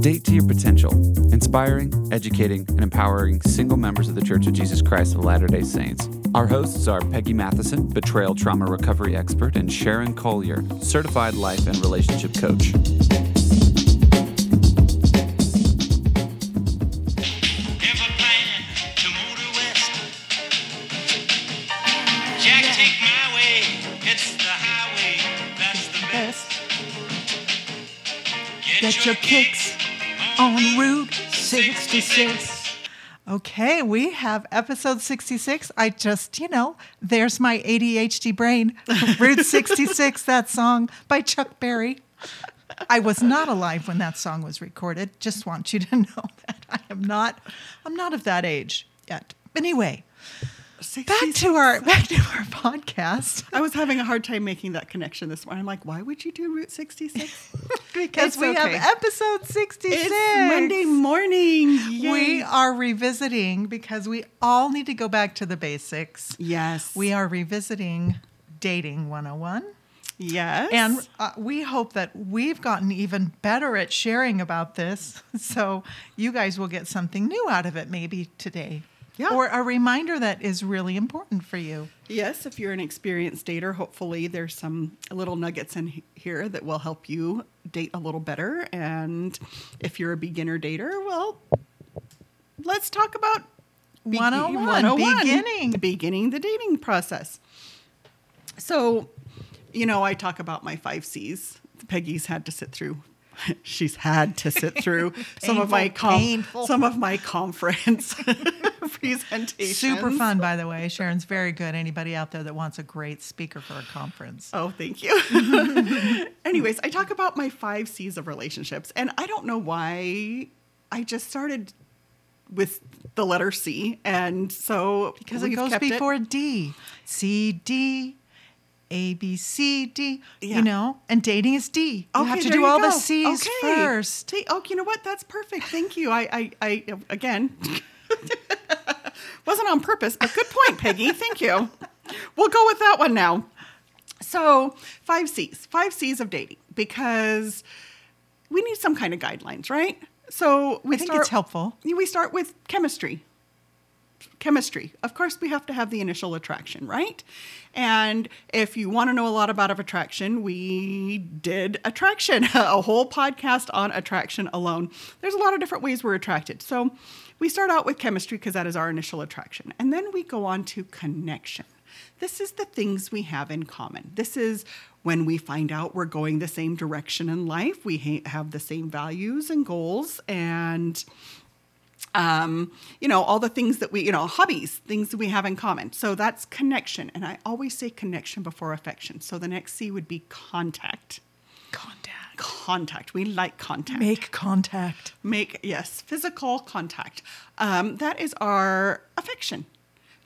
Date to Your Potential, inspiring, educating, and empowering single members of the Church of Jesus Christ of Latter day Saints. Our hosts are Peggy Matheson, betrayal trauma recovery expert, and Sharon Collier, certified life and relationship coach. Have a plan to motor west. Jack, take my way. It's the highway. That's the best. Get your kicks on Route 66. Okay, we have episode 66. I just, you know, there's my ADHD brain. Route 66, that song by Chuck Berry. I was not alive when that song was recorded. Just want you to know that I am not I'm not of that age yet. Anyway, back to our back to our podcast. I was having a hard time making that connection this morning. I'm like, why would you do Route 66? Because It's we okay. have episode 66. it's Monday morning. We are revisiting because we all need to go back to the basics. Yes. We are revisiting Dating 101. Yes. And uh, we hope that we've gotten even better at sharing about this. So you guys will get something new out of it maybe today. Yeah. Or a reminder that is really important for you. yes, if you're an experienced dater, hopefully there's some little nuggets in here that will help you date a little better. And if you're a beginner dater, well, let's talk about be- 101, beginning. the beginning the dating process. So, you know, I talk about my five C's. Peggy's had to sit through. She's had to sit through some of my com- painful. some of my conference presentations. Super fun, by the way. Sharon's very good. Anybody out there that wants a great speaker for a conference? Oh, thank you. Anyways, I talk about my five C's of relationships, and I don't know why I just started with the letter C, and so Because it goes before D. C, D, A, B, C, D. Yeah. You know, and dating is D. You have to do all the. C's Okay. first. See, oh, you know what? That's perfect. Thank you. I, I, I again, wasn't on purpose, but good point, Peggy. Thank you. We'll go with that one now. So, five C's, five C's of dating, because we need some kind of guidelines, right? So we I think start, it's helpful. We start with chemistry. Chemistry. Of course, we have to have the initial attraction, right? And if you want to know a lot about of attraction, we did attraction, a whole podcast on attraction alone. There's a lot of different ways we're attracted. So we start out with chemistry because that is our initial attraction. And then we go on to connection. This is the things we have in common. This is when we find out we're going the same direction in life. We ha- have the same values and goals and um, you know, all the things that we, you know, hobbies, things that we have in common. So that's connection. And I always say connection before affection. So the next C would be contact. Contact. Contact. We like contact. Make contact. Make, yes, physical contact. Um, that is our affection.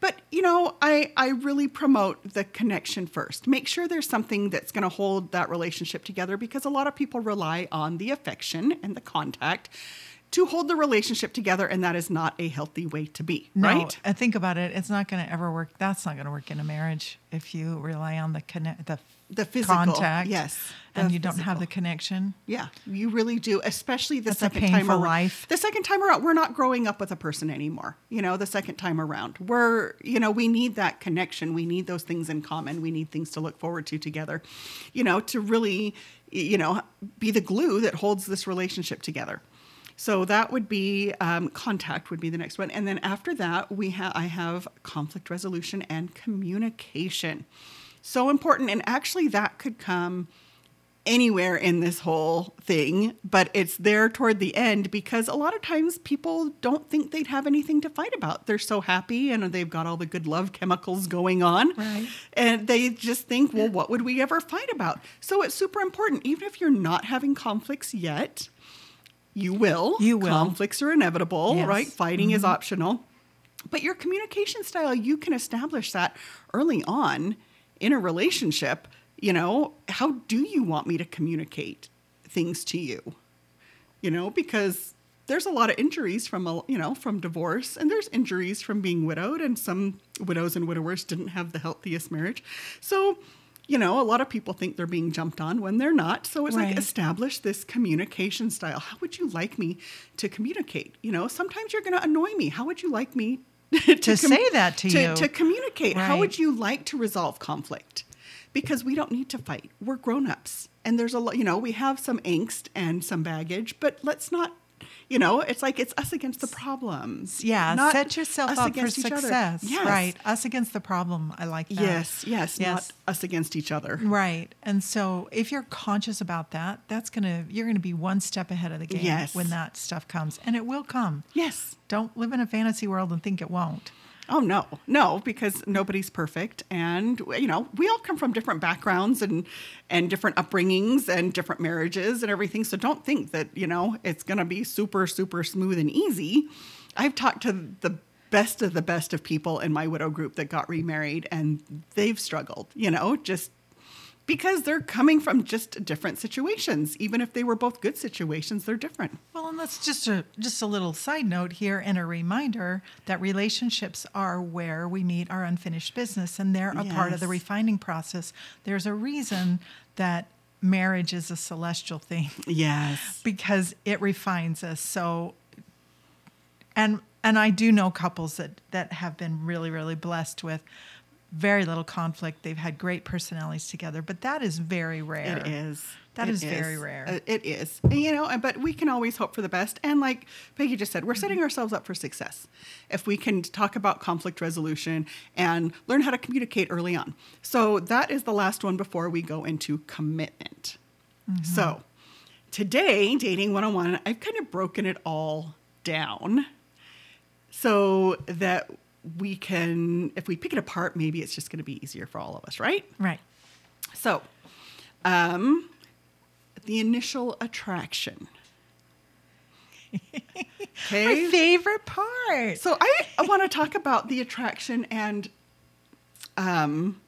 But, you know, I, I really promote the connection first. Make sure there's something that's going to hold that relationship together because a lot of people rely on the affection and the contact to hold the relationship together, and that is not a healthy way to be, No, right? and think about it. It's not going to ever work. That's not going to work in a marriage if you rely on the connect, the The physical, contact, yes, and you don't have the connection. Yeah, you really do, especially the That's a second time around. life. The second time around, we're not growing up with a person anymore. You know, the second time around, we're you know we need that connection. We need those things in common. We need things to look forward to together. You know, to really you know be the glue that holds this relationship together. So that would be um, contact would be the next one, and then after that we have I have conflict resolution and communication. So important, and actually that could come anywhere in this whole thing, but it's there toward the end because a lot of times people don't think they'd have anything to fight about. They're so happy and they've got all the good love chemicals going on. Right. And they just think, well, what would we ever fight about? So it's super important. Even if you're not having conflicts yet, you will. You will. Conflicts are inevitable, Yes. right? Fighting is mm-hmm. optional. But your communication style, you can establish that early on in a relationship. You know, how do you want me to communicate things to you? You know, because there's a lot of injuries from a, you know from divorce, and there's injuries from being widowed, and some widows and widowers didn't have the healthiest marriage. So, you know, a lot of people think they're being jumped on when they're not. So it's Right. like establish this communication style. How would you like me to communicate? You know, sometimes you're going to annoy me. How would you like me to, say that to you. To communicate. How would you like to resolve conflict? Because we don't need to fight. We're grown-ups. And there's a lot, you know, we have some angst and some baggage, but let's not you know, it's like it's us against the problems. Yeah, not set yourself up for against each other. success. Yes. Right. Us against the problem. I like that. Yes, yes, Yes. not us against each other. Right. And so if you're conscious about that, that's going to you're going to be one step ahead of the game Yes. when that stuff comes. And it will come. Yes. Don't live in a fantasy world and think it won't. Oh no, no, because nobody's perfect, and you know we all come from different backgrounds and and different upbringings and different marriages and everything. So don't think that you know it's gonna be super super smooth and easy. I've talked to the best of the best of people in my widow group that got remarried, and they've struggled. You know, just because they're coming from just different situations. Even if they were both good situations, they're different. Well, and that's just a just a little side note here and a reminder that relationships are where we meet our unfinished business and they're a part of the refining process. There's a reason that marriage is a celestial thing Yes. because it refines us. So and and I do know couples that that have been really really blessed with very little conflict. They've had great personalities together, but that is very rare. It is. That It is very rare. Uh, It is. And, You know, but we can always hope for the best. And like Peggy just said, we're setting Mm-hmm. ourselves up for success if we can talk about conflict resolution and learn how to communicate early on. So that is the last one before we go into commitment. Mm-hmm. So today, Dating 101, I've kind of broken it all down so that we can, if we pick it apart, maybe it's just going to be easier for all of us, right? Right. So, um, the initial attraction. My favorite part. So I, I want to talk about the attraction and um,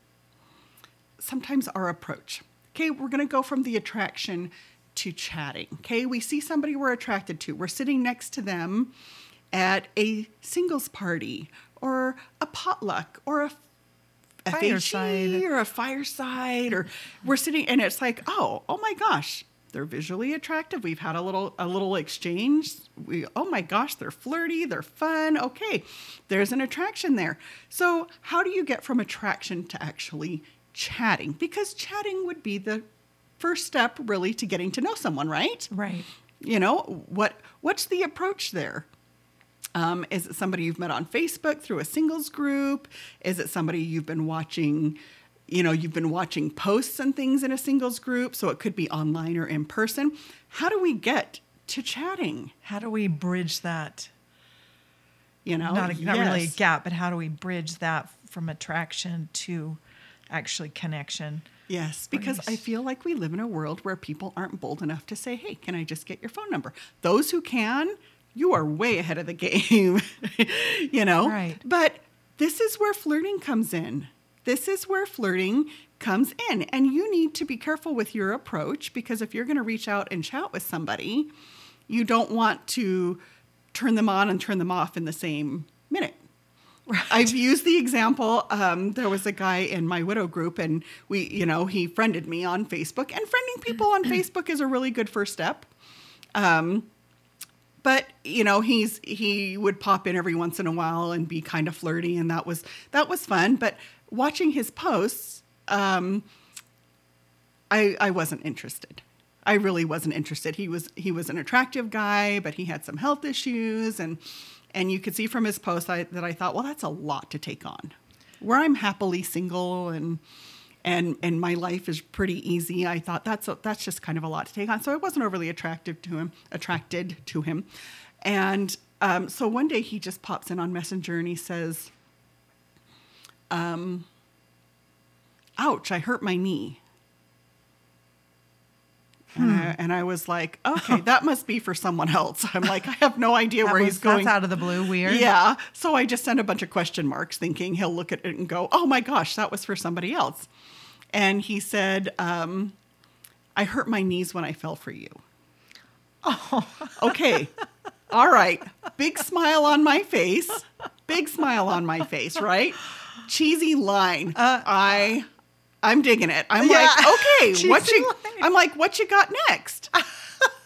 sometimes our approach. Okay, we're going to go from the attraction to chatting. Okay, we see somebody we're attracted to. We're sitting next to them at a singles party or a potluck or a Fireside. Or a fireside or we're sitting and it's like, oh, oh my gosh, they're visually attractive. We've had a little a little exchange. We oh my gosh, they're flirty, they're fun. Okay. There's an attraction there. So, how do you get from attraction to actually chatting? Because chatting would be the first step really to getting to know someone, right? Right. You know, what what's the approach there? Um, is it somebody you've met on Facebook through a singles group? Is it somebody you've been watching, you know, you've been watching posts and things in a singles group? So it could be online or in person. How do we get to chatting? How do we bridge that? You know, not, a, not really a gap, but how do we bridge that from attraction to actually connection? Yes, because I feel like we live in a world where people aren't bold enough to say, hey, can I just get your phone number? Those who can, you are way ahead of the game, you know? Right. But this is where flirting comes in. This is where flirting comes in. And you need to be careful with your approach because if you're going to reach out and chat with somebody, you don't want to turn them on and turn them off in the same minute. Right. I've used the example. Um, there was a guy in my widow group, and we, you know, he friended me on Facebook. And friending people on Facebook is a really good first step. Um, but you know, he's he would pop in every once in a while and be kind of flirty, and that was that was fun. But watching his posts, um, I I wasn't interested. I really wasn't interested. He was he was an attractive guy, but he had some health issues, and and you could see from his posts I, that I thought, well, that's a lot to take on. Where I'm happily single and and and my life is pretty easy. I thought that's a, that's just kind of a lot to take on. So I wasn't overly attractive to him, attracted to him, and um, so one day he just pops in on Messenger and he says, um, "Ouch! I hurt my knee." And, I, and I was like, okay, that must be for someone else. I'm like, I have no idea where was- he's going. That's out of the blue. Weird. Yeah. So I just sent a bunch of question marks thinking he'll look at it and go, oh my gosh, that was for somebody else. And he said, um, I hurt my knees when I fell for you. Oh. Okay. All right. Big smile on my face. Big smile on my face, right? Cheesy line. I I'm digging it. I'm Yeah. like, okay, what you? line. I'm like, what you got next?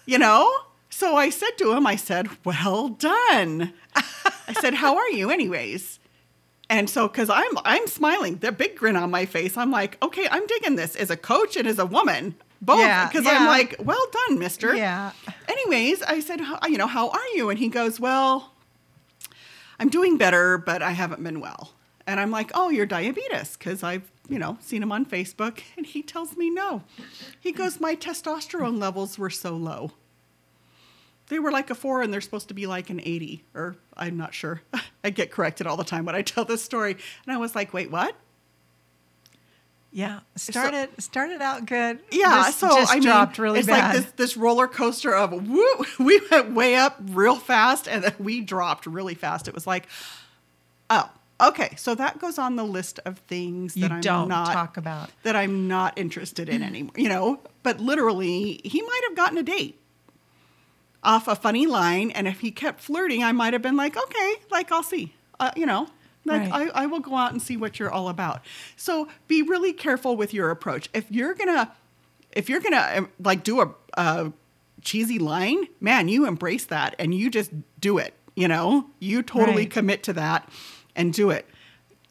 you know. So I said to him, I said, well done. I said, how are you, anyways? And so, because I'm I'm smiling, the big grin on my face. I'm like, okay, I'm digging this as a coach and as a woman, both. Yeah, Because yeah. I'm like, well done, Mister. Yeah. Anyways, I said, you know, how are you? And he goes, well, I'm doing better, but I haven't been well. And I'm like, oh, you're diabetes, because I've, you know, seen him on Facebook. And he tells me no. He goes, my testosterone levels were so low. They were like a four, and they're supposed to be like an 80, or I'm not sure. I get corrected all the time when I tell this story. And I was like, wait, what? Yeah. Started started out good. Yeah, Just- so just I mean, dropped really bad. it's bad. like this this roller coaster of woo. We went way up real fast, and then we dropped really fast. It was like, oh, okay. So that goes on the list of things you that I'm don't not talk about. that I'm not interested in anymore. You know, but literally, he might have gotten a date off a funny line, and if he kept flirting, I might have been like, okay, like I'll see. Uh, you know. Like Right. I, I will go out and see what you're all about. So be really careful with your approach. If you're gonna, if you're gonna um, like do a, a cheesy line, man, you embrace that and you just do it. You know, you totally Right. commit to that and do it.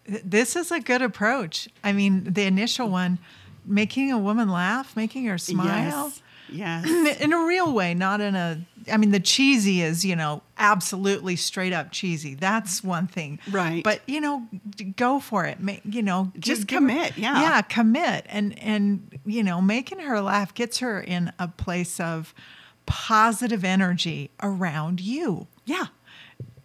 This is a good approach. I mean, the initial one, making a woman laugh, making her smile. Yes. Yes. In a real way, not in a. I mean, the cheesy is, you know, absolutely straight up cheesy. That's one thing. Right. But you know, go for it. You know, Just give her- commit, yeah. Yeah, commit, and and you know, making her laugh gets her in a place of positive energy around you. Yeah.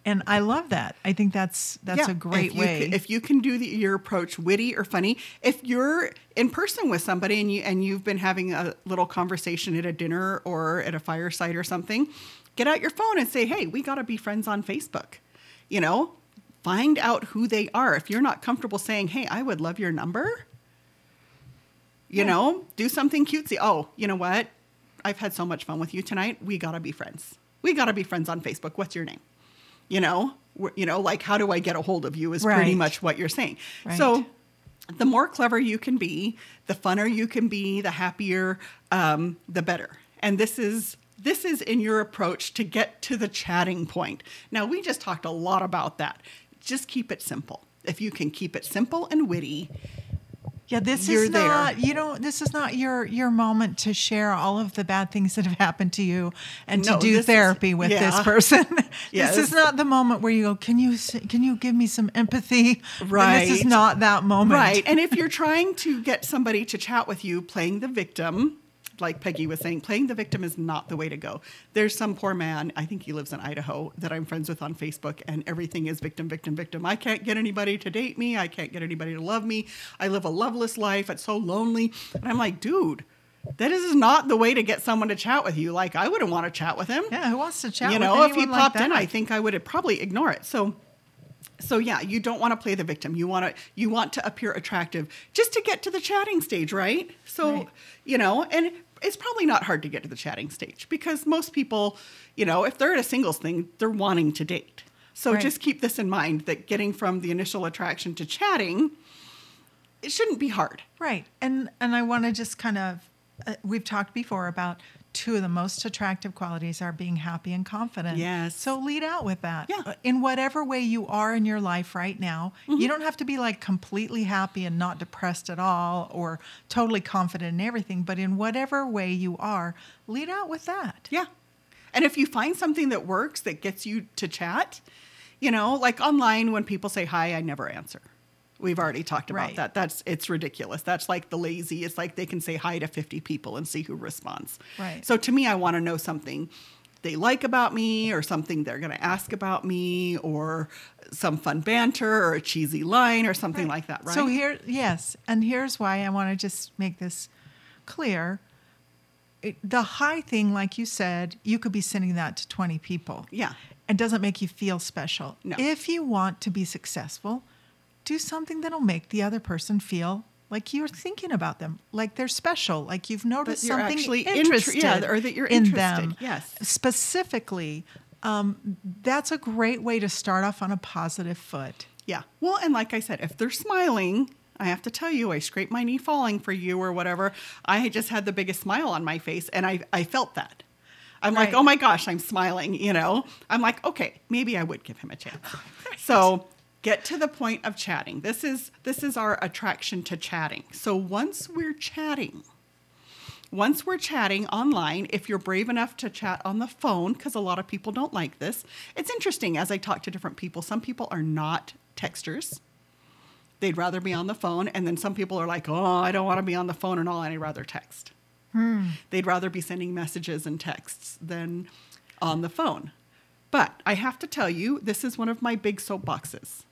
And I love that. I think that's that's Yeah, a great if way. Can, if you can do the, your approach witty or funny, if you're in person with somebody and you and you've been having a little conversation at a dinner or at a fireside or something, get out your phone and say, "Hey, we got to be friends on Facebook." You know, find out who they are. If you're not comfortable saying, "Hey, I would love your number," you know, do something cutesy. Oh, you know what? I've had so much fun with you tonight. We got to be friends. We got to be friends on Facebook. What's your name? You know you know like how do i get a hold of you is pretty much what you're saying. Right. so the more clever you can be the funner you can be the happier um, the better. And this is this is in your approach to get to the chatting point. Now we just talked a lot about that. Just keep it simple. If you can keep it simple and witty Yeah, this You're is there. not you know this is not your your moment to share all of the bad things that have happened to you and No, to do this is- therapy with this person. Yes. This is not the moment where you go, "Can you can you give me some empathy?" Right. And This is not that moment. Right. And if you're trying to get somebody to chat with you playing the victim, like Peggy was saying, playing the victim is not the way to go. There's some poor man, I think he lives in Idaho, that I'm friends with on Facebook, and everything is victim, victim, victim. I can't get anybody to date me. I can't get anybody to love me. I live a loveless life. It's so lonely. And I'm like, dude, that is not the way to get someone to chat with you. Like, I wouldn't want to chat with him Yeah, who wants to chat with you know, if he anyone like popped in. I think I would probably ignore it. So, so yeah, you don't want to play the victim. You want to you want to appear attractive just to get to the chatting stage, right? So, Right. you know, and it's probably not hard to get to the chatting stage because most people, you know, if they're at a singles thing, they're wanting to date. So Right. just keep this in mind that getting from the initial attraction to chatting, it shouldn't be hard. Right. And and I want to just kind of uh, we've talked before about two of the most attractive qualities are being happy and confident. Yes. So lead out with that. Yeah. Mm-hmm. Uh, In whatever way you are in your life right now, you don't have to be like completely happy and not depressed at all or totally confident in everything, but in whatever way you are, lead out with that. Yeah. And if you find something that works that gets you to chat, you know, like online when people say hi, I never answer. We've already talked about Right. that. That's it's ridiculous. That's like the lazy. It's like they can say hi to 50 people and see who responds. Right. So to me, I want to know something they like about me or something they're going to ask about me or some fun banter or a cheesy line or something like that, right? So here, yes, and here's why I want to just make this clear. It, the high thing, like you said, you could be sending that to 20 people. Yeah. It doesn't make you feel special. No. If you want to be successful, do something that'll make the other person feel like you're thinking about them, like they're special, like you've noticed something actually inter- yeah, or that you're in interested, them. yes. specifically. Um, that's a great way to start off on a positive foot. Yeah. Well, and like I said, if they're smiling, I have to tell you, I scraped my knee falling for you or whatever. I just had the biggest smile on my face and I, I felt that. I'm like, oh my gosh, I'm smiling, you know? I'm like, okay, maybe I would give him a chance. So get to the point of chatting. This is this is our attraction to chatting. So once we're chatting, once we're chatting online, if you're brave enough to chat on the phone, because a lot of people don't like this, it's interesting as I talk to different people. Some people are not texters. They'd rather be on the phone. And then some people are like, oh, I don't want to be on the phone and all, and I'd rather text. Hmm. They'd rather be sending messages and texts than on the phone. But I have to tell you, this is one of my big soapboxes.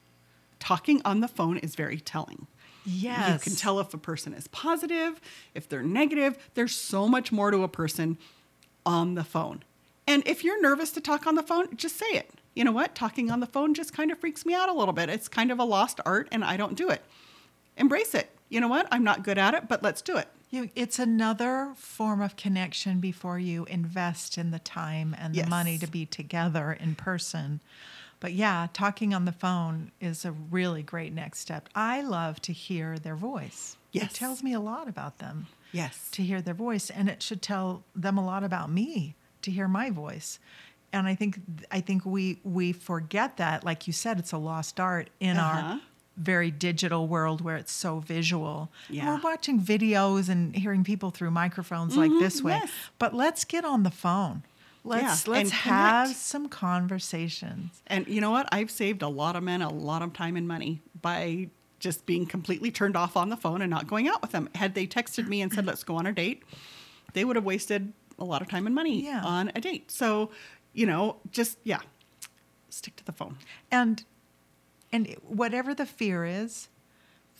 Talking on the phone is very telling. Yes. You can tell if a person is positive, if they're negative. There's so much more to a person on the phone. And if you're nervous to talk on the phone, just say it. You know what? Talking on the phone just kind of freaks me out a little bit. It's kind of a lost art and I don't do it. Embrace it. You know what? I'm not good at it, but let's do it. You, it's another form of connection before you invest in the time and the money to be together in person. But yeah, talking on the phone is a really great next step. I love to hear their voice. Yes. It tells me a lot about them Yes. to hear their voice, and it should tell them a lot about me to hear my voice. And I think I think we we forget that, like you said, it's a lost art in Uh-huh. our very digital world where it's so visual. And Yeah. We're watching videos and hearing people through microphones like this way. yes. But let's get on the phone. Let's Yeah, let's have connect. some conversations. And you know what? I've saved a lot of men a lot of time and money by just being completely turned off on the phone and not going out with them. Had they texted me and said, let's go on a date, they would have wasted a lot of time and money Yeah. on a date. So, you know, just, yeah, stick to the phone. And and whatever the fear is,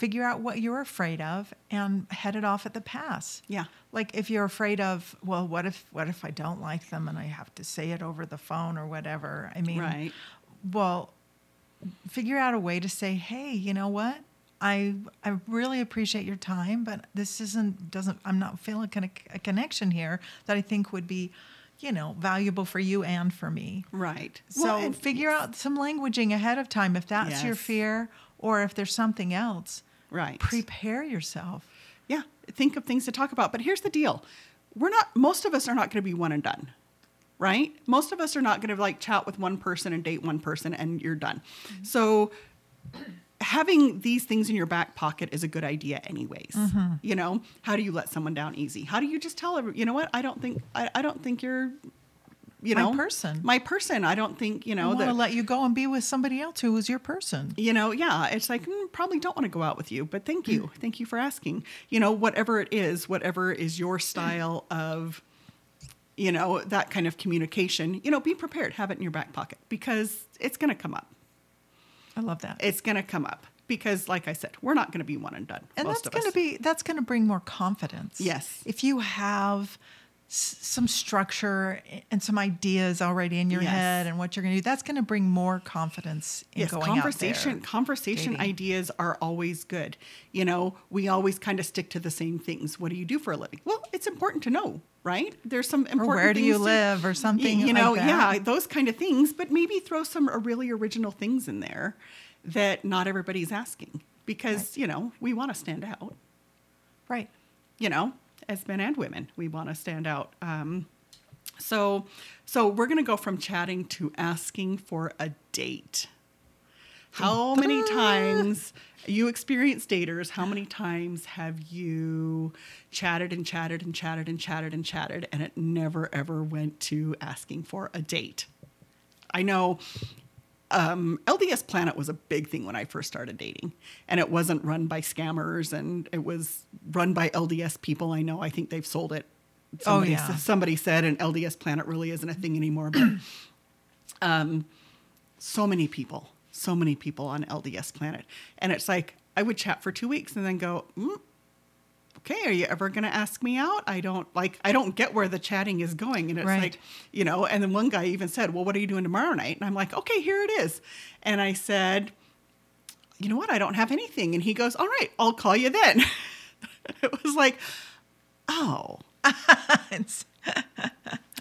figure out what you're afraid of and head it off at the pass. Yeah. Like if you're afraid of, well, what if what if I don't like them and I have to say it over the phone or whatever? I mean, Right. well, figure out a way to say, "Hey, you know what? I I really appreciate your time, but this isn't doesn't I'm not feeling a, conne- a connection here that I think would be, you know, valuable for you and for me." Right. So Well, figure out some languaging ahead of time if that's your fear or if there's something else. Right. Prepare yourself. yeah, think of things to talk about. But here's the deal we're not, most of us are not going to be one and done, right? Most of us are not going to like chat with one person and date one person and you're done. Mm-hmm. So, having these things in your back pocket is a good idea anyways mm-hmm. you know how do you let someone down easy how do you just tell every you know what i don't think i, I don't think you're you know, My person. my person i don't think you know. I want to let you go and be with somebody else who was your person. you know, yeah, it's like mm, probably don't want to go out with you, but thank you, thank you for asking. You know, whatever it is, whatever is your style of, you know, that kind of communication. You know, be prepared, have it in your back pocket because it's going to come up. I love that. It's going to come up because, like I said, we're not going to be one and done. and that's going to be that's going to bring more confidence. Yes. If you have s- some structure and some ideas already in your Yes. head and what you're going to do, that's going to bring more confidence in yes, going conversation out there. conversation dating. ideas are always good. You know, we always kind of stick to the same things. What do you do for a living? Well, it's important to know, right? There's some important Or where do you to- live or something you like know, that. yeah, those kind of things, but maybe throw some really original things in there that not everybody's asking because, you know, we want to stand out, Right. you know, as men and women, we want to stand out. Um, so, so we're going to go from chatting to asking for a date. How many times you experience daters? How many times have you chatted and chatted and chatted and chatted and chatted and it never ever went to asking for a date? I know um, LDS Planet was a big thing when I first started dating, and it wasn't run by scammers, and it was run by LDS people. I know. I think they've sold it. Somebody, yeah. somebody said, and LDS Planet really isn't a thing anymore. But um, so many people, so many people on LDS Planet, and it's like I would chat for two weeks and then go, mm, okay, are you ever going to ask me out? I don't like, I don't get where the chatting is going. And it's Right. like, you know, and then one guy even said, well, what are you doing tomorrow night? And I'm like, okay, here it is. And I said, you know what? I don't have anything. And he goes, all right, I'll call you then. it was like, oh,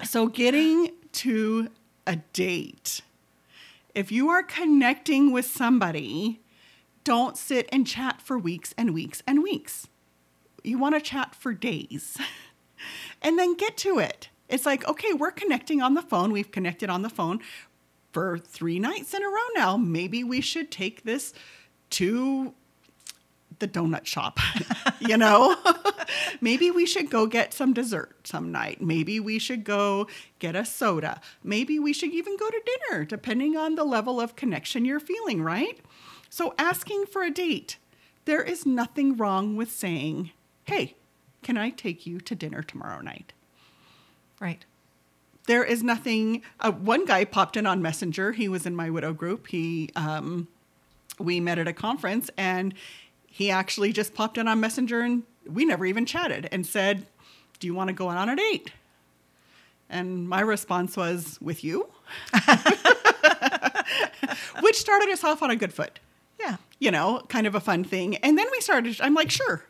so getting to a date, if you are connecting with somebody, don't sit and chat for weeks and weeks and weeks. You want to chat for days and then get to it. It's like, okay, we're connecting on the phone. We've connected on the phone for three nights in a row now. Maybe we should take this to the donut shop, you know? Maybe we should go get some dessert some night. Maybe we should go get a soda. Maybe we should even go to dinner, depending on the level of connection you're feeling, right? So, asking for a date, there is nothing wrong with saying, hey, can I take you to dinner tomorrow night? Right. there is nothing. Uh, one guy popped in on Messenger. He was in my widow group. He, um, we met at a conference, and he actually just popped in on Messenger, and we never even chatted, and said, "Do you want to go out on a date?" And my response was, "With you," which started us off on a good foot Yeah. you know, kind of a fun thing. And then we started, I'm like, sure.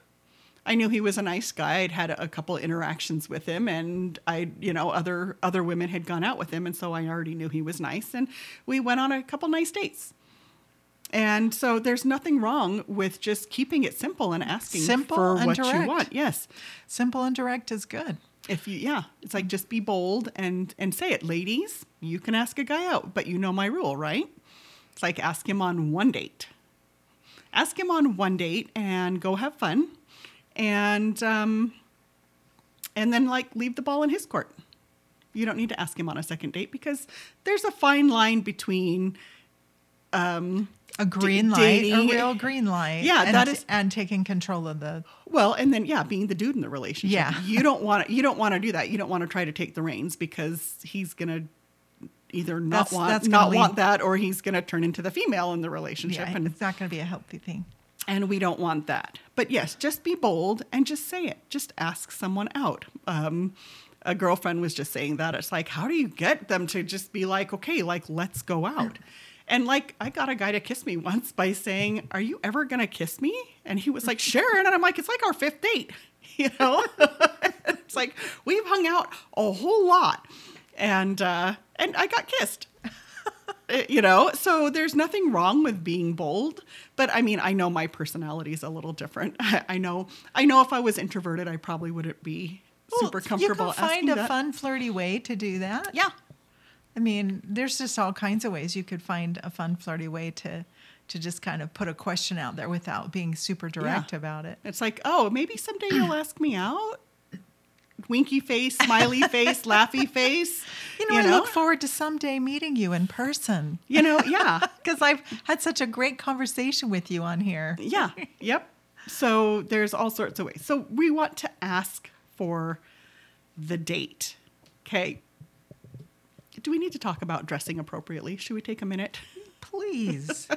I knew he was a nice guy. I'd had a couple interactions with him and I, you know, other other women had gone out with him and so I already knew he was nice and we went on a couple nice dates. And so there's nothing wrong with just keeping it simple and asking Simple for and what you want. Yes. Simple and direct is good. If you yeah, it's like just be bold and and say it. Ladies, you can ask a guy out, but you know my rule, right? It's like ask him on one date. Ask him on one date and go have fun, and um, and then like leave the ball in his court. You don't need to ask him on a second date because there's a fine line between um, A green light, a real green light. Yeah, and, that is- and taking control of the. Well, and then yeah, being the dude in the relationship. Yeah. You don't want to you don't want to do that. You don't want to try to take the reins because he's going to either not That's- want that's not lead- want that or he's going to turn into the female in the relationship Yeah, and it's not going to be a healthy thing. And we don't want that. But yes, just be bold and just say it. Just ask someone out. Um, a girlfriend was just saying that. It's like, how do you get them to just be like, okay, like, let's go out? And like, I got a guy to kiss me once by saying, Are you ever going to kiss me? And he was like, Sharon. And I'm like, It's like our fifth date. You know? it's like, we've hung out a whole lot. And, uh, and I got kissed Eh, you know so there's nothing wrong with being bold but i mean i know my personality is a little different i, I know i know if i was introverted i probably wouldn't be super Well, comfortable You can find a that. fun, flirty way to do that. yeah I mean, there's just all kinds of ways you could find a fun, flirty way to to just kind of put a question out there without being super direct Yeah. about it. it's like oh maybe someday you'll ask me out winky face smiley face laughy face You know, I look forward to someday meeting you in person. you know yeah Because I've had such a great conversation with you on here. Yeah. Yep. So there's all sorts of ways. So we want to ask for the date. Okay. Do we need to talk about dressing appropriately? Should we take a minute? Please.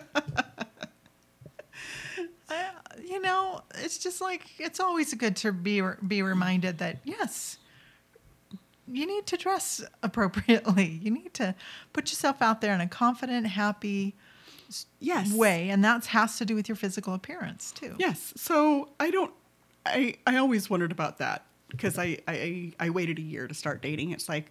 I, you know, it's just like it's always good to be be reminded that yes, you need to dress appropriately. You need to put yourself out there in a confident, happy Yes. way, and that has to do with your physical appearance too. Yes. So I don't I I always wondered about that because I, I I waited a year to start dating. It's like,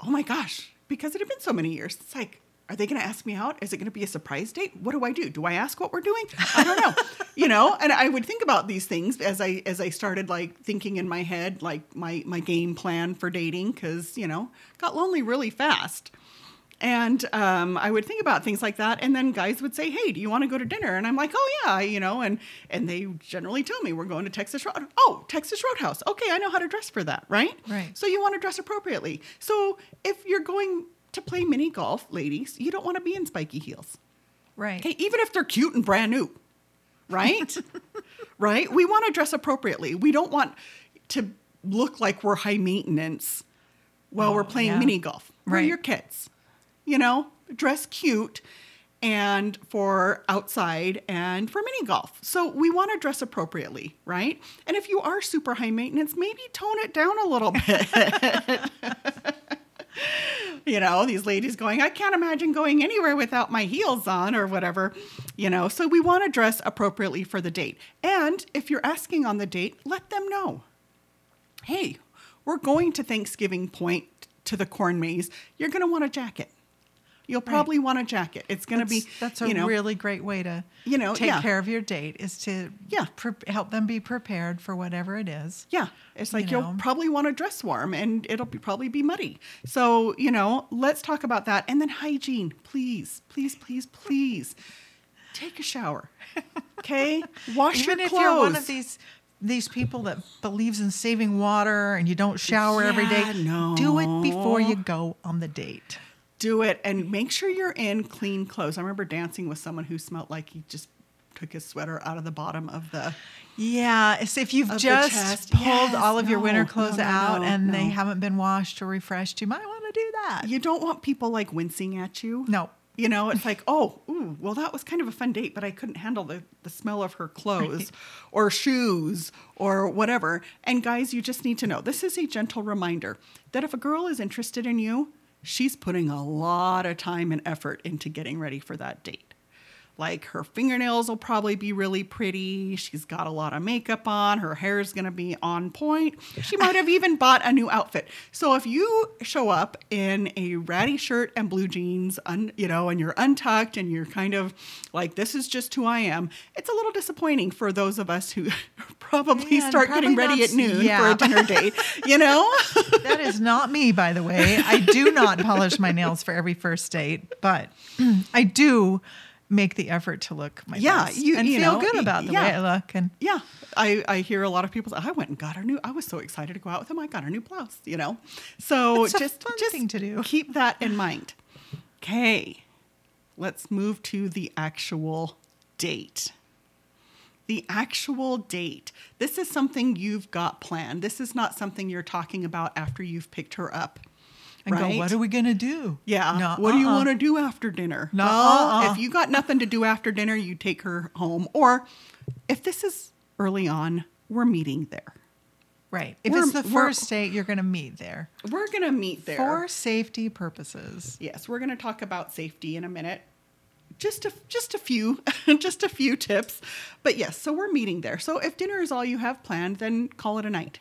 oh my gosh, because it had been so many years. It's like, are they going to ask me out? Is it going to be a surprise date? What do I do? Do I ask what we're doing? I don't know. you know, and I would think about these things as I as I started like thinking in my head like my my game plan for dating because you know got lonely really fast. And um, I would think about things like that, and then guys would say, "Hey, do you want to go to dinner?" And I'm like, "Oh yeah," you know, and and they generally tell me we're going to Texas Road. Oh, Texas Roadhouse. Okay, I know how to dress for that, right? Right. So you want to dress appropriately. So if you're going to play mini golf, ladies, you don't want to be in spiky heels. Right. Okay, even if they're cute and brand new, right? right? We want to dress appropriately. We don't want to look like we're high maintenance while we're Oh, playing yeah. mini golf. We're Right. your kids. You know, dress cute and for outside and for mini golf. So we want to dress appropriately, right? And if you are super high maintenance, maybe tone it down a little bit. you know, these ladies going, I can't imagine going anywhere without my heels on or whatever, you know. So we want to dress appropriately for the date. And if you're asking on the date, let them know. Hey, we're going to Thanksgiving Point to the corn maze. You're going to want a jacket. You'll probably want a jacket. It's going to be that's, a you know, really great way to you know, take yeah. care of your date is to Yeah. pre- help them be prepared for whatever it is. Yeah, it's like you will probably want to dress warm and it'll be, probably be muddy. So, you know, let's talk about that. And then hygiene, please, please, please, please. Take a shower. Okay? Wash Even your if you're one of these these people that believes in saving water and you don't shower every day, Yeah, do it before you go on the date. Do it and make sure you're in clean clothes. I remember dancing with someone who smelled like he just took his sweater out of the bottom of the Yeah, it's if you've just pulled Yes, all of your winter clothes no, no, out no, and they haven't been washed or refreshed, you might want to do that. you don't want people like wincing at you. no. You know, it's like, oh, ooh, well, that was kind of a fun date, but I couldn't handle the, the smell of her clothes or shoes or whatever. And guys, you just need to know this is a gentle reminder that if a girl is interested in you, she's putting a lot of time and effort into getting ready for that date. Like her fingernails will probably be really pretty. She's got a lot of makeup on. Her hair is going to be on point. She might have even bought a new outfit. So if you show up in a ratty shirt and blue jeans, un, you know, and you're untucked and you're kind of like, this is just who I am, it's a little disappointing for those of us who probably Yeah, start getting ready not at noon for a dinner date, you know? That is not me, by the way. I do not polish my nails for every first date, but I do make the effort to look my Yeah, best you- and you feel know, good about the yeah. way I look. And Yeah, I, I hear a lot of people say, I went and got her new, I was so excited to go out with him. I got her new blouse, you know? So It's just, just thing to do. keep that in mind. Okay, let's move to the actual date. The actual date. This is something you've got planned. This is not something you're talking about after you've picked her up. and right? go, what are we going to do? Yeah. No, what do you uh-uh. want to do after dinner? No, well, uh-uh. if you got nothing to do after dinner, you take her home. Or if this is early on, we're meeting there. Right. If We're- it's the first date, you're going to meet there We're going to meet there. for safety purposes. yes, we're going to talk about safety in a minute. Just a, just a few, just a few tips. But yes, so we're meeting there. So if dinner is all you have planned, then call it a night.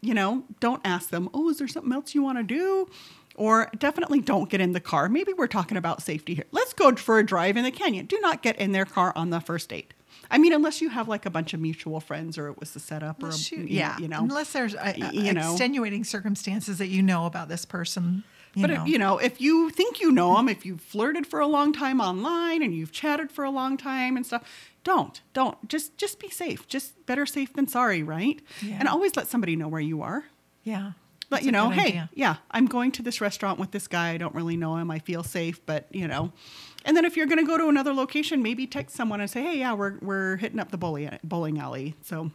You know, don't ask them, oh, is there something else you want to do? Or definitely don't get in the car. Maybe we're talking about safety here. Let's go for a drive in the canyon. Do not get in their car on the first date. I mean, unless you have like a bunch of mutual friends or it was the setup or, a, you- yeah. you know. Unless there's uh, uh, you know. extenuating circumstances that you know about this person. You but know. If, you know, if you think you know them, if you've flirted for a long time online and you've chatted for a long time and stuff, don't, don't. Just, just be safe. Just better safe than sorry, right? Yeah. And always let somebody know where you are. yeah. Let you know, hey, idea. yeah, I'm going to this restaurant with this guy. I don't really know him. I feel safe, but you know. And then if you're going to go to another location, maybe text someone and say, hey, yeah, we're we're hitting up the bowling bowling alley. So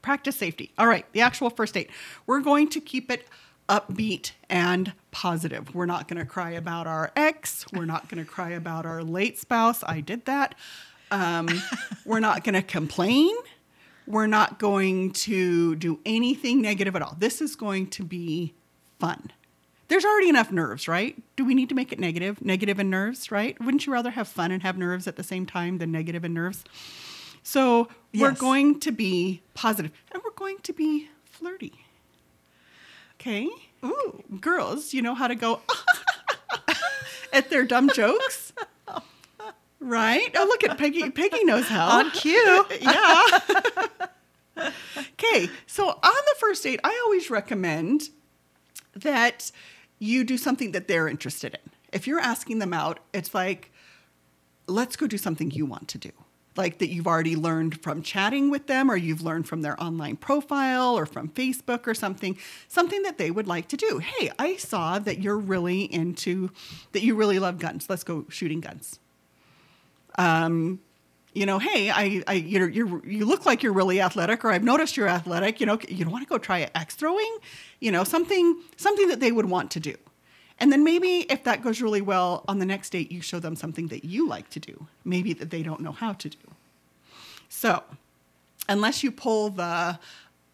practice safety. All right, the actual first date. We're going to keep it upbeat and positive. We're not going to cry about our ex. We're not going to cry about our late spouse. I did that. Um, we're not going to complain. We're not going to do anything negative at all. This is going to be fun. There's already enough nerves, right? Do we need to make it negative? Negative and nerves, right? Wouldn't you rather have fun and have nerves at the same time than negative and nerves? So we're going to be positive and we're going to be flirty. Okay? Ooh, girls, you know how to go at their dumb jokes? Right? Oh, look at Peggy. Peggy knows how. On cue. yeah. okay, so on the first date, I always recommend that you do something that they're interested in. If you're asking them out, it's like, let's go do something you want to do. Like that you've already learned from chatting with them, or you've learned from their online profile, or from Facebook, or something, something that they would like to do. Hey, I saw that you're really into, that you really love guns. Let's go shooting guns um, you know, hey, I, I, you're, you're, you look like you're really athletic, or I've noticed you're athletic. You know, you don't want to go try axe throwing, you know, something, something that they would want to do. And then maybe if that goes really well on the next date, you show them something that you like to do, maybe that they don't know how to do. So, unless you pull the,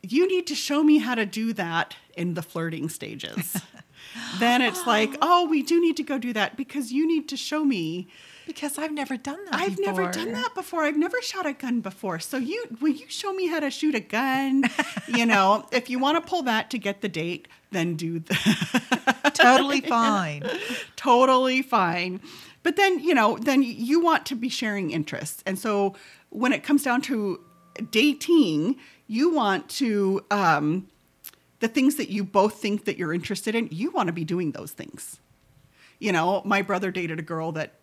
you need to show me how to do that in the flirting stages, then it's like, oh, we do need to go do that because you need to show me Because I've never done that. I've never done that before. I've never shot a gun before. So you will you show me how to shoot a gun? you know, if you want to pull that to get the date, then do that. totally fine. totally fine. But then, you know, then you want to be sharing interests. And so when it comes down to dating, you want to, um, the things that you both think that you're interested in, you want to be doing those things. You know, my brother dated a girl that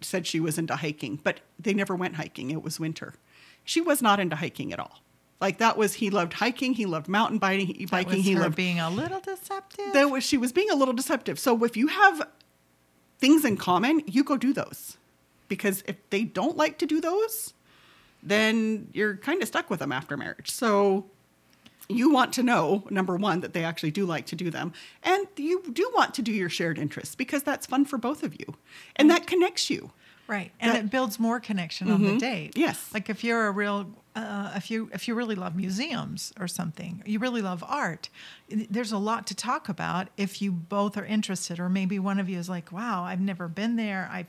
said she was into hiking, but they never went hiking. It was winter. She was not into hiking at all. Like that was he loved hiking, he loved mountain biking, That biking, was he loved being a little deceptive. that was she was being a little deceptive. So if you have things in common, you go do those. Because if they don't like to do those, then you're kind of stuck with them after marriage. So you want to know number one that they actually do like to do them and you do want to do your shared interests because that's fun for both of you and that connects you Right, and That- it builds more connection on the date. Yes. like if you're a real, uh, if you if you really love museums or something, you really love art. There's a lot to talk about if you both are interested, or maybe one of you is like, "Wow, I've never been there. I've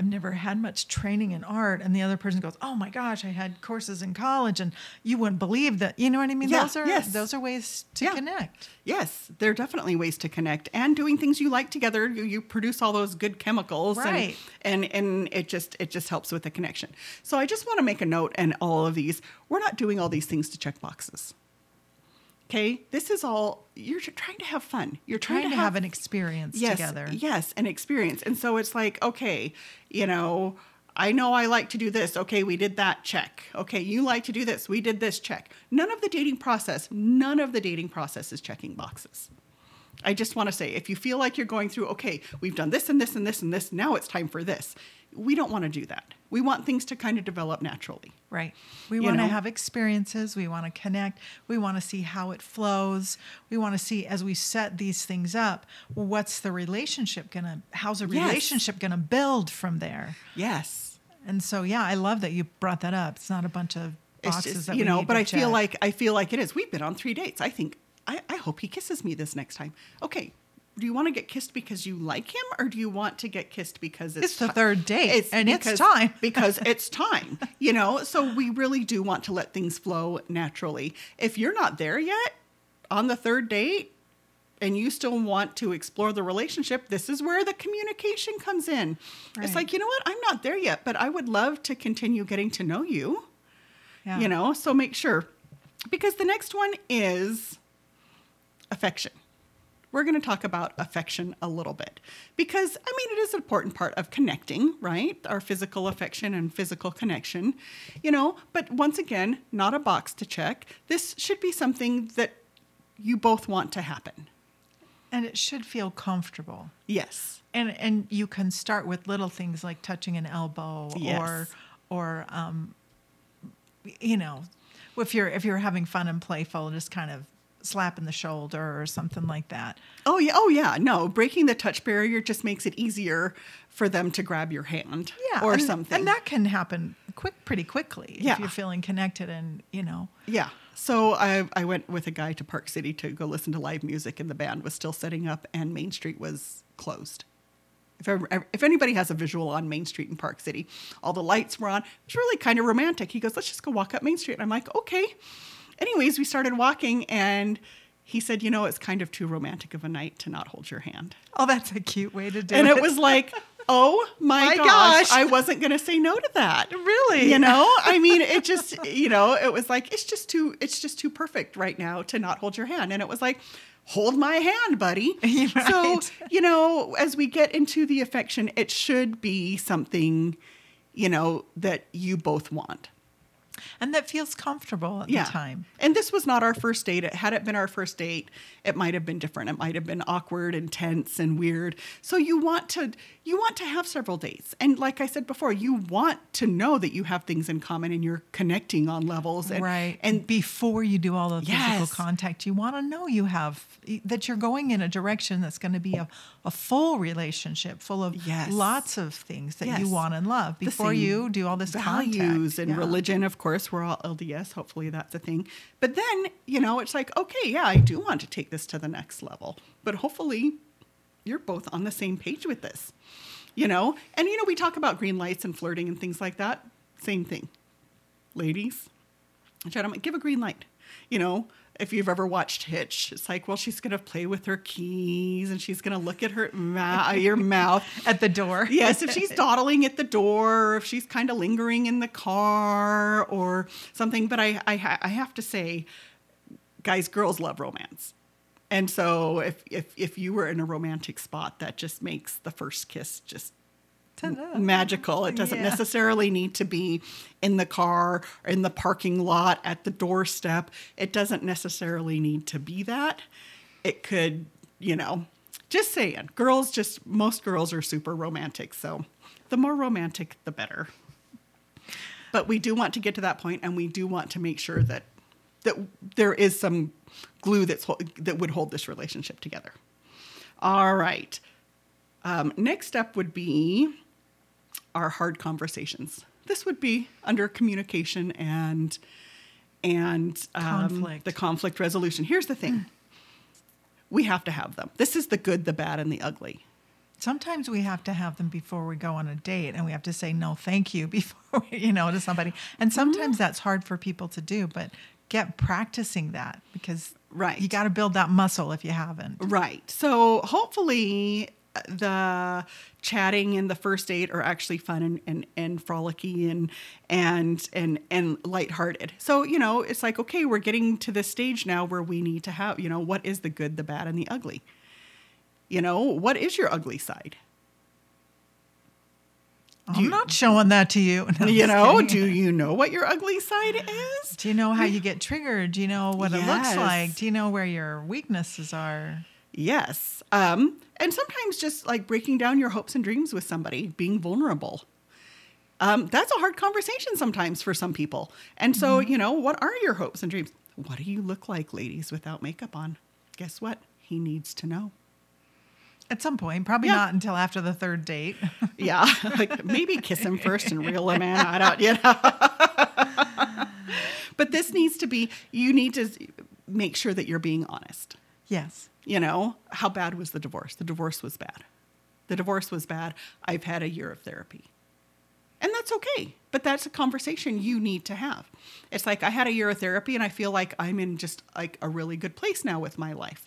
I've never had much training in art," and the other person goes, "Oh my gosh, I had courses in college, and you wouldn't believe that." You know what I mean? Yeah, those are yes. those are ways to Yeah. connect. Yes, there are definitely ways to connect and doing things you like together. You, you produce all those good chemicals, and- Right. And, and it just it just helps with the connection. So I just want to make a note and all of these. We're not doing all these things to check boxes. Okay, this is all you're trying to have fun. You're trying, Trying to have an experience yes, together. Yes, an experience. And so it's like, okay, you know, I know I like to do this. Okay, we did that check. Okay, you like to do this. We did this check. None of the dating process, none of the dating process is checking boxes. I just want to say if you feel like you're going through, okay, we've done this and this and this and this, now it's time for this. We don't want to do that. We want things to kind of develop naturally. Right. We want to have experiences. We want to connect. We want to see how it flows. We want to see as we set these things up, well, what's the relationship going to, how's a Yes. relationship going to build from there? Yes. And so, yeah, I love that you brought that up. It's not a bunch of boxes just, that you know, but to I feel like I feel like it is. We've been on three dates. I think I, I hope he kisses me this next time. Okay. Do you want to get kissed because you like him, or do you want to get kissed because it's, It's the ti- third date, and it's time. because it's time, you know. So we really do want to let things flow naturally. If you're not there yet on the third date, and you still want to explore the relationship, this is where the communication comes in. It's like you know what, I'm not there yet, but I would love to continue getting to know you Yeah. you know so make sure because the next one is affection we're going to talk about affection a little bit. Because i mean it is an important part of connecting right? Our physical affection and physical connection you know? But once again not a box to check. This should be something that you both want to happen. And it should feel comfortable. yes. And and you can start with little things like touching an elbow or or um, you know, if you're if you're having fun and playful, just kind of slapping the shoulder or something like that. oh yeah oh yeah no breaking the touch barrier just makes it easier for them to grab your hand Yeah, or and, something and that can happen quick, pretty quickly Yeah. if you're feeling connected and you know. Yeah. So I, I went with a guy to Park City to go listen to live music, and the band was still setting up, and Main Street was closed. If, ever, if anybody has a visual on Main Street in Park City, all the lights were on. It was really kind of romantic. He goes, Let's just go walk up Main Street. And I'm like, Okay. Anyways, we started walking, and he said, You know, it's kind of too romantic of a night to not hold your hand. Oh, that's a cute way to do And it. And it was like, Oh my, My gosh, gosh. I wasn't going to say no to that. Really? You know, I mean, it just, you know, it was like, it's just too, it's just too perfect right now to not hold your hand. And it was like, hold my hand, buddy. So, you know, as we get into the affection, it should be something, you know, that you both want. And that feels comfortable at Yeah. the time. And this was not our first date. It, had it been our first date, it might have been different. It might have been awkward and tense and weird. So you want to you want to have several dates. And like I said before, you want to know that you have things in common and you're connecting on levels. And, right. And before you do all the physical contact, you want to know you have that you're going in a direction that's going to be a, a full relationship full of Yes. lots of things that you want and love before you do all this values contact. and Yeah. religion of course we're all lds hopefully that's a thing. But then you know it's like okay yeah i do want to take this to the next level but hopefully you're both on the same page with this you know? And you know we talk about green lights and flirting and things like that same thing. Ladies gentlemen give a green light you know if you've ever watched Hitch, it's like, well, she's going to play with her keys and she's going to look at her ma- uh, your mouth. At the door. Yes, if she's dawdling at the door, or if she's kind of lingering in the car or something. But I, I, ha- I have to say, guys, girls love romance. And so if, if, if you were in a romantic spot, that just makes the first kiss just Ta-da. magical. It doesn't Yeah. necessarily need to be in the car or in the parking lot at the doorstep. It doesn't necessarily need to be that. It could, you know, just saying. Girls just most girls are super romantic, so the more romantic the better. But we do want to get to that point and we do want to make sure that that there is some glue that's that would hold this relationship together. All right. Um, next up would be our hard conversations. This would be under communication and and um, Conflict. the conflict resolution. Here's the thing: we have to have them. This is the good, the bad, and the ugly. Sometimes we have to have them before we go on a date and we have to say no thank you before we, you know to somebody. And sometimes Mm-hmm. that's hard for people to do, but get practicing that because Right. you got to build that muscle if you haven't. Right. So hopefully the chatting and the first date are actually fun and, and, and frolicky and and and and lighthearted. So, you know, it's like, okay, we're getting to this stage now where we need to have, you know, what is the good, the bad, and the ugly? You know, what is your ugly side? I'm not showing that to you. No, you know, do you know what your ugly side is? Do you know how you get triggered? Do you know what it looks like? Do you know where your weaknesses are? Yes. Um, and sometimes just like breaking down your hopes and dreams with somebody, being vulnerable. Um, that's a hard conversation sometimes for some people. And so, Mm-hmm. you know, what are your hopes and dreams? What do you look like, ladies, without makeup on? Guess what? He needs to know. At some point, probably Yeah. not until after the third date. Yeah, like maybe kiss him first and reel him in. I don't, you know. but this needs to be. You need to make sure that you're being honest. Yes. You know, how bad was the divorce? The divorce was bad. The divorce was bad. I've had a year of therapy. And that's okay. But that's a conversation you need to have. It's like I had a year of therapy and I feel like I'm in just like a really good place now with my life.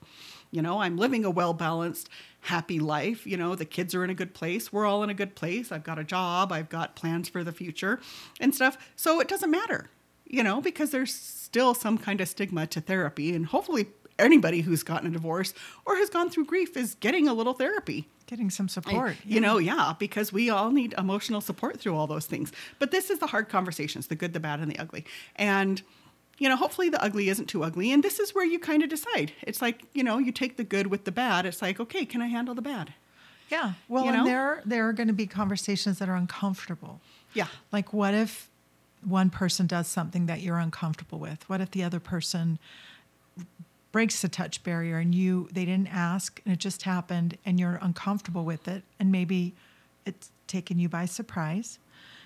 You know, I'm living a well balanced, happy life. You know, the kids are in a good place. We're all in a good place. I've got a job. I've got plans for the future and stuff. So it doesn't matter, you know, because there's still some kind of stigma to therapy. And hopefully, anybody who's gotten a divorce or has gone through grief is getting a little therapy. Getting some support. You know, yeah, because we all need emotional support through all those things. But this is the hard conversations the good, the bad, and the ugly. And, you know, hopefully the ugly isn't too ugly. And this is where you kind of decide. It's like, you know, you take the good with the bad. It's like, okay, can I handle the bad? Yeah. Well, You and there there are going to be conversations that are uncomfortable. Yeah. Like what if one person does something that you're uncomfortable with? What if the other person breaks the touch barrier and you they didn't ask and it just happened and you're uncomfortable with it and maybe it's taken you by surprise.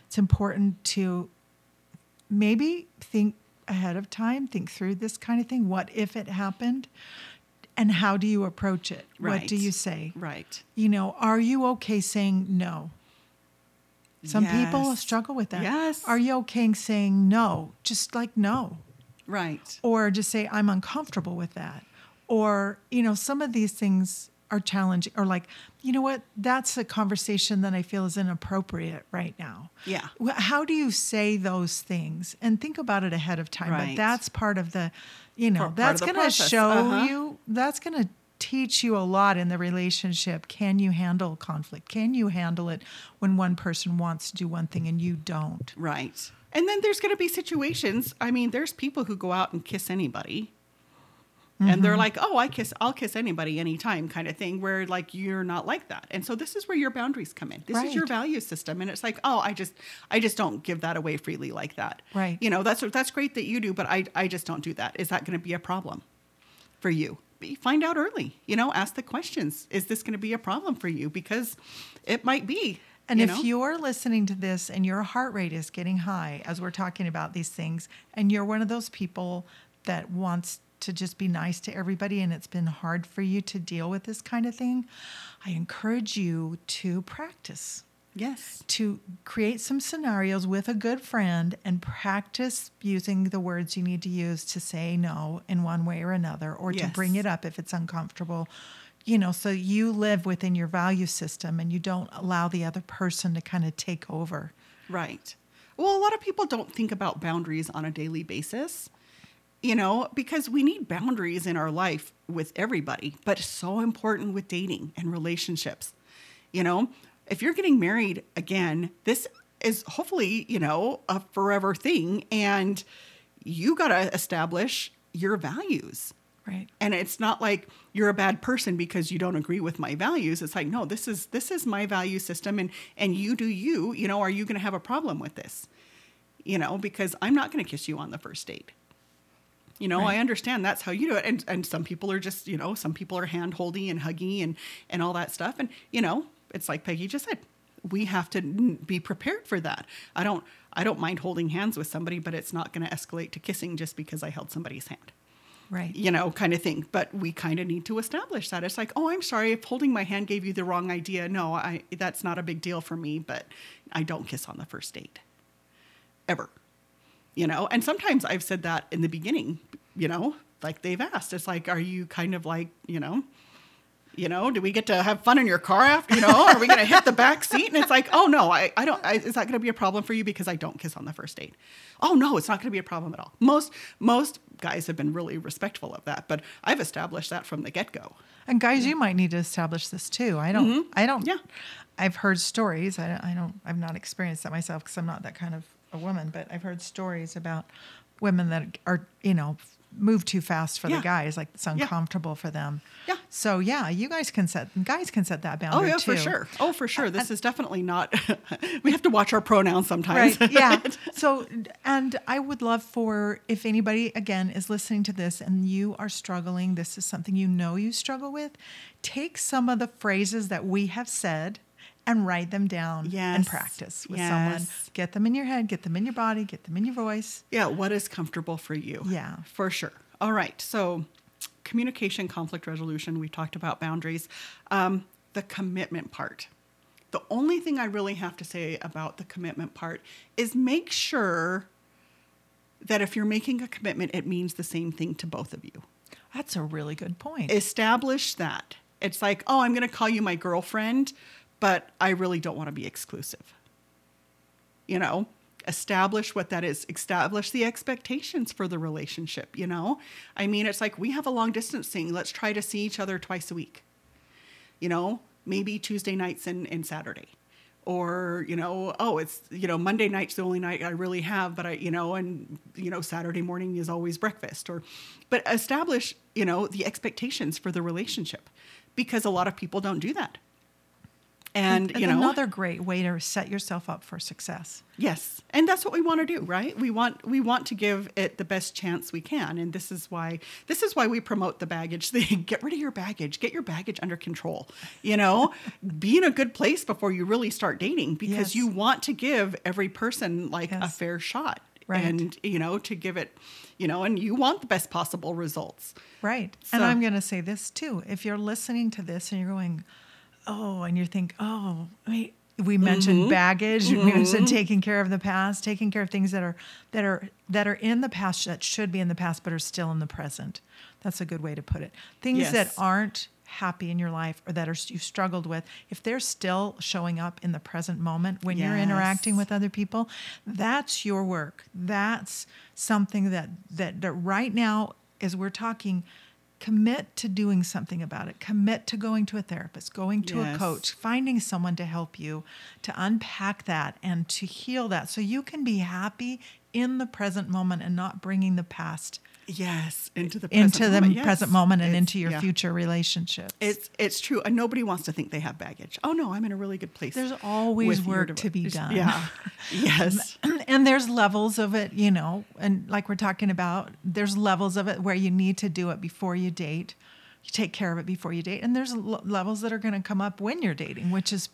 It's important to maybe think ahead of time, think through this kind of thing. What if it happened? And how do you approach it? What do you say? Right. you know, are you okay saying no? Some people struggle with that. Yes. Are you okay saying no? Just like no. Right. Or just say, I'm uncomfortable with that. Or, you know, some of these things are challenging. Or like, you know what? That's a conversation that I feel is inappropriate right now. Yeah. How do you say those things? And think about it ahead of time. But Right. that's part of the, you know, part that's going to show Uh-huh. you, that's going to teach you a lot in the relationship. Can you handle conflict? Can you handle it when one person wants to do one thing and you don't? Right. And then there's going to be situations. I mean, there's people who go out and kiss anybody. And Mm-hmm. they're like, "Oh, I kiss I'll kiss anybody anytime" kind of thing where like you're not like that. And so this is where your boundaries come in. This is your Right. value system and it's like, "Oh, I just I just don't give that away freely like that." Right. You know, that's that's great that you do, but I I just don't do that. Is that going to be a problem for you? Find out early. You know, ask the questions. Is this going to be a problem for you because it might be. And you if know? you're listening to this and your heart rate is getting high as we're talking about these things, and you're one of those people that wants to just be nice to everybody and it's been hard for you to deal with this kind of thing, I encourage you to practice. Yes. to create some scenarios with a good friend and practice using the words you need to use to say no in one way or another or to bring it up if it's uncomfortable. You know, so you live within your value system and you don't allow the other person to kind of take over. Right. Well, a lot of people don't think about boundaries on a daily basis, you know, because we need boundaries in our life with everybody, but so important with dating and relationships. You know, if you're getting married again, this is hopefully, you know, a forever thing. And you got to establish your values. Right. and it's not like you're a bad person because you don't agree with my values. It's like no this is this is my value system and and you do you. You know are you going to have a problem with this? You know because i'm not going to kiss you on the first date. You know Right. i understand that's how you do it. And and some people are just you know some people are hand holding and huggy and and all that stuff. And you know it's like peggy just said we have to be prepared for that. I don't i don't mind holding hands with somebody but it's not going to escalate to kissing just because i held somebody's hand Right. you know, kind of thing. But we kind of need to establish that. It's like, oh, I'm sorry if holding my hand gave you the wrong idea. No, I that's not a big deal for me, but I don't kiss on the first date. Ever. You know, and sometimes I've said that in the beginning, you know, like they've asked. It's like, are you kind of like, you know, you know, do we get to have fun in your car after, you know, are we going to hit the back seat? And it's like, oh no, I, I don't, I, is that going to be a problem for you? Because I don't kiss on the first date. Oh no, it's not going to be a problem at all. Most, most guys have been really respectful of that, but I've established that from the get go. And guys, you might need to establish this too. I don't. I don't. Mm-hmm. Yeah. I've heard stories. I don't. I don't I've not experienced that myself because I'm not that kind of a woman. But I've heard stories about women that are, you know, move too fast for Yeah. the guys. Like it's uncomfortable for them. Yeah. So yeah, you guys can set. Guys can set that oh, boundary. Oh yeah, too. for sure. Oh, for sure. This is definitely not, we have to watch our pronouns sometimes. Right. Yeah. So, and I would love for if anybody again is listening to this and you are struggling, this is something you know you struggle with, take some of the phrases that we have said and write them down and practice with someone. Get them in your head, get them in your body, get them in your voice. Yeah, what is comfortable for you? Yeah. For sure. All right. So, communication, conflict resolution, we talked about boundaries. Um, the commitment part. The only thing I really have to say about the commitment part is make sure that if you're making a commitment, it means the same thing to both of you. That's a really good point. Establish that. It's like, oh, I'm going to call you my girlfriend, but I really don't want to be exclusive. You know, establish what that is, establish the expectations for the relationship. You know, I mean, it's like we have a long distance thing. Let's try to see each other twice a week. You know, maybe Tuesday nights and, and Saturday. Or, you know, oh, it's, you know, Monday night's the only night I really have, but I, you know, and, you know, Saturday morning is always breakfast. Or, but establish, you know, the expectations for the relationship because a lot of people don't do that. And, you know, another great way to set yourself up for success. Yes. And that's what we want to do, right? We want we want to give it the best chance we can. And this is why this is why we promote the baggage thing. Get rid of your baggage. Get your baggage under control. You know, be in a good place before you really start dating because Yes. you want to give every person like a fair shot. Right. And you know, to give it, you know, and you want the best possible results. Right. and I'm going to say this too. If you're listening to this and you're going, oh, and you think, oh, wait, we mentioned Mm-hmm. baggage, we mentioned taking care of the past, taking care of things that are that are that are in the past that should be in the past but are still in the present. That's a good way to put it. Things that aren't happy in your life or that are you've struggled with, if they're still showing up in the present moment when you're interacting with other people, that's your work. That's something that that, that right now, as we're talking, commit to doing something about it. Commit to going to a therapist, going to a coach, finding someone to help you to unpack that and to heal that so you can be happy in the present moment and not bringing the past Yes, into the present into the moment. Yes. present moment and It's- into your yeah. future relationships. It's it's true, and nobody wants to think they have baggage. Oh no, I'm in a really good place. There's always your work to be done. Yeah. yes. and there's levels of it, you know, and like we're talking about, there's levels of it where you need to do it before you date. You take care of it before you date, and there's l- levels that are going to come up when you're dating, which is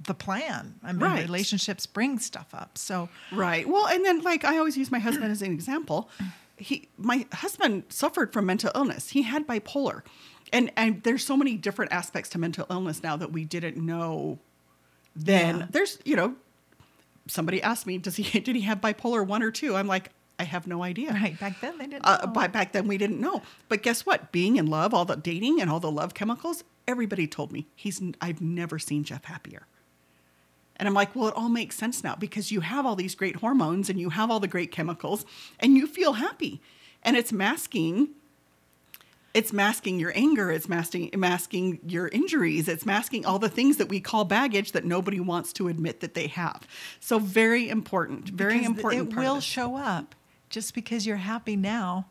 the plan. I mean, Right. relationships bring stuff up, so Right. Well, and then like I always use my husband as an example. He, my husband suffered from mental illness. He had bipolar, and and there's so many different aspects to mental illness now that we didn't know then Yeah. there's, you know, somebody asked me, does he did he have bipolar one or two? I'm like, I have no idea. Right. Back then they didn't. Uh, know. by back then we didn't know. But guess what? Being in love, all the dating and all the love chemicals, everybody told me he's. I've never seen Jeff happier. And I'm like, well, it all makes sense now because you have all these great hormones and you have all the great chemicals and you feel happy. And it's masking it's masking your anger, it's masking masking your injuries, it's masking all the things that we call baggage that nobody wants to admit that they have. So very important, very Because important. It will show up. Just because you're happy now,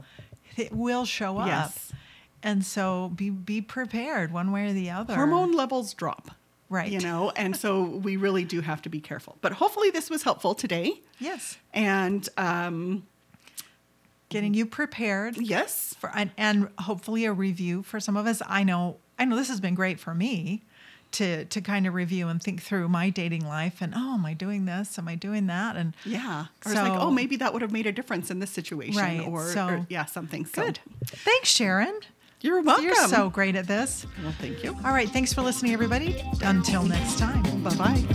it will show up. Yes. And so be be prepared one way or the other. hormone levels drop. Right. You know, and so we really do have to be careful. But hopefully this was helpful today. Yes. And um, Getting you prepared. yes, for and, and hopefully a review for some of us. I know I know this has been great for me to to kind of review and think through my dating life and oh am I doing this am I doing that and yeah. Or it's like, oh, maybe that would have made a difference in this situation, Right, or, so- or yeah, something. So, good. Thanks, Sharon. You're welcome. You're so great at this. well. Thank you. All right, thanks for listening, everybody. Until next time. Bye bye.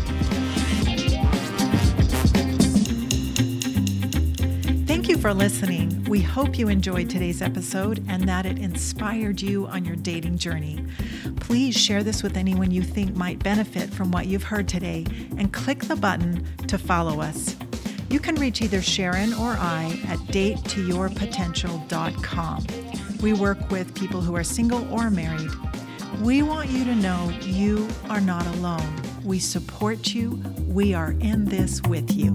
Thank you for listening. We hope you enjoyed today's episode and that it inspired you on your dating journey. Please share this with anyone you think might benefit from what you've heard today and click the button to follow us. You can reach either Sharon or I at datetoyourpotential.com. We work with people who are single or married. We want you to know you are not alone. We support you. We are in this with you.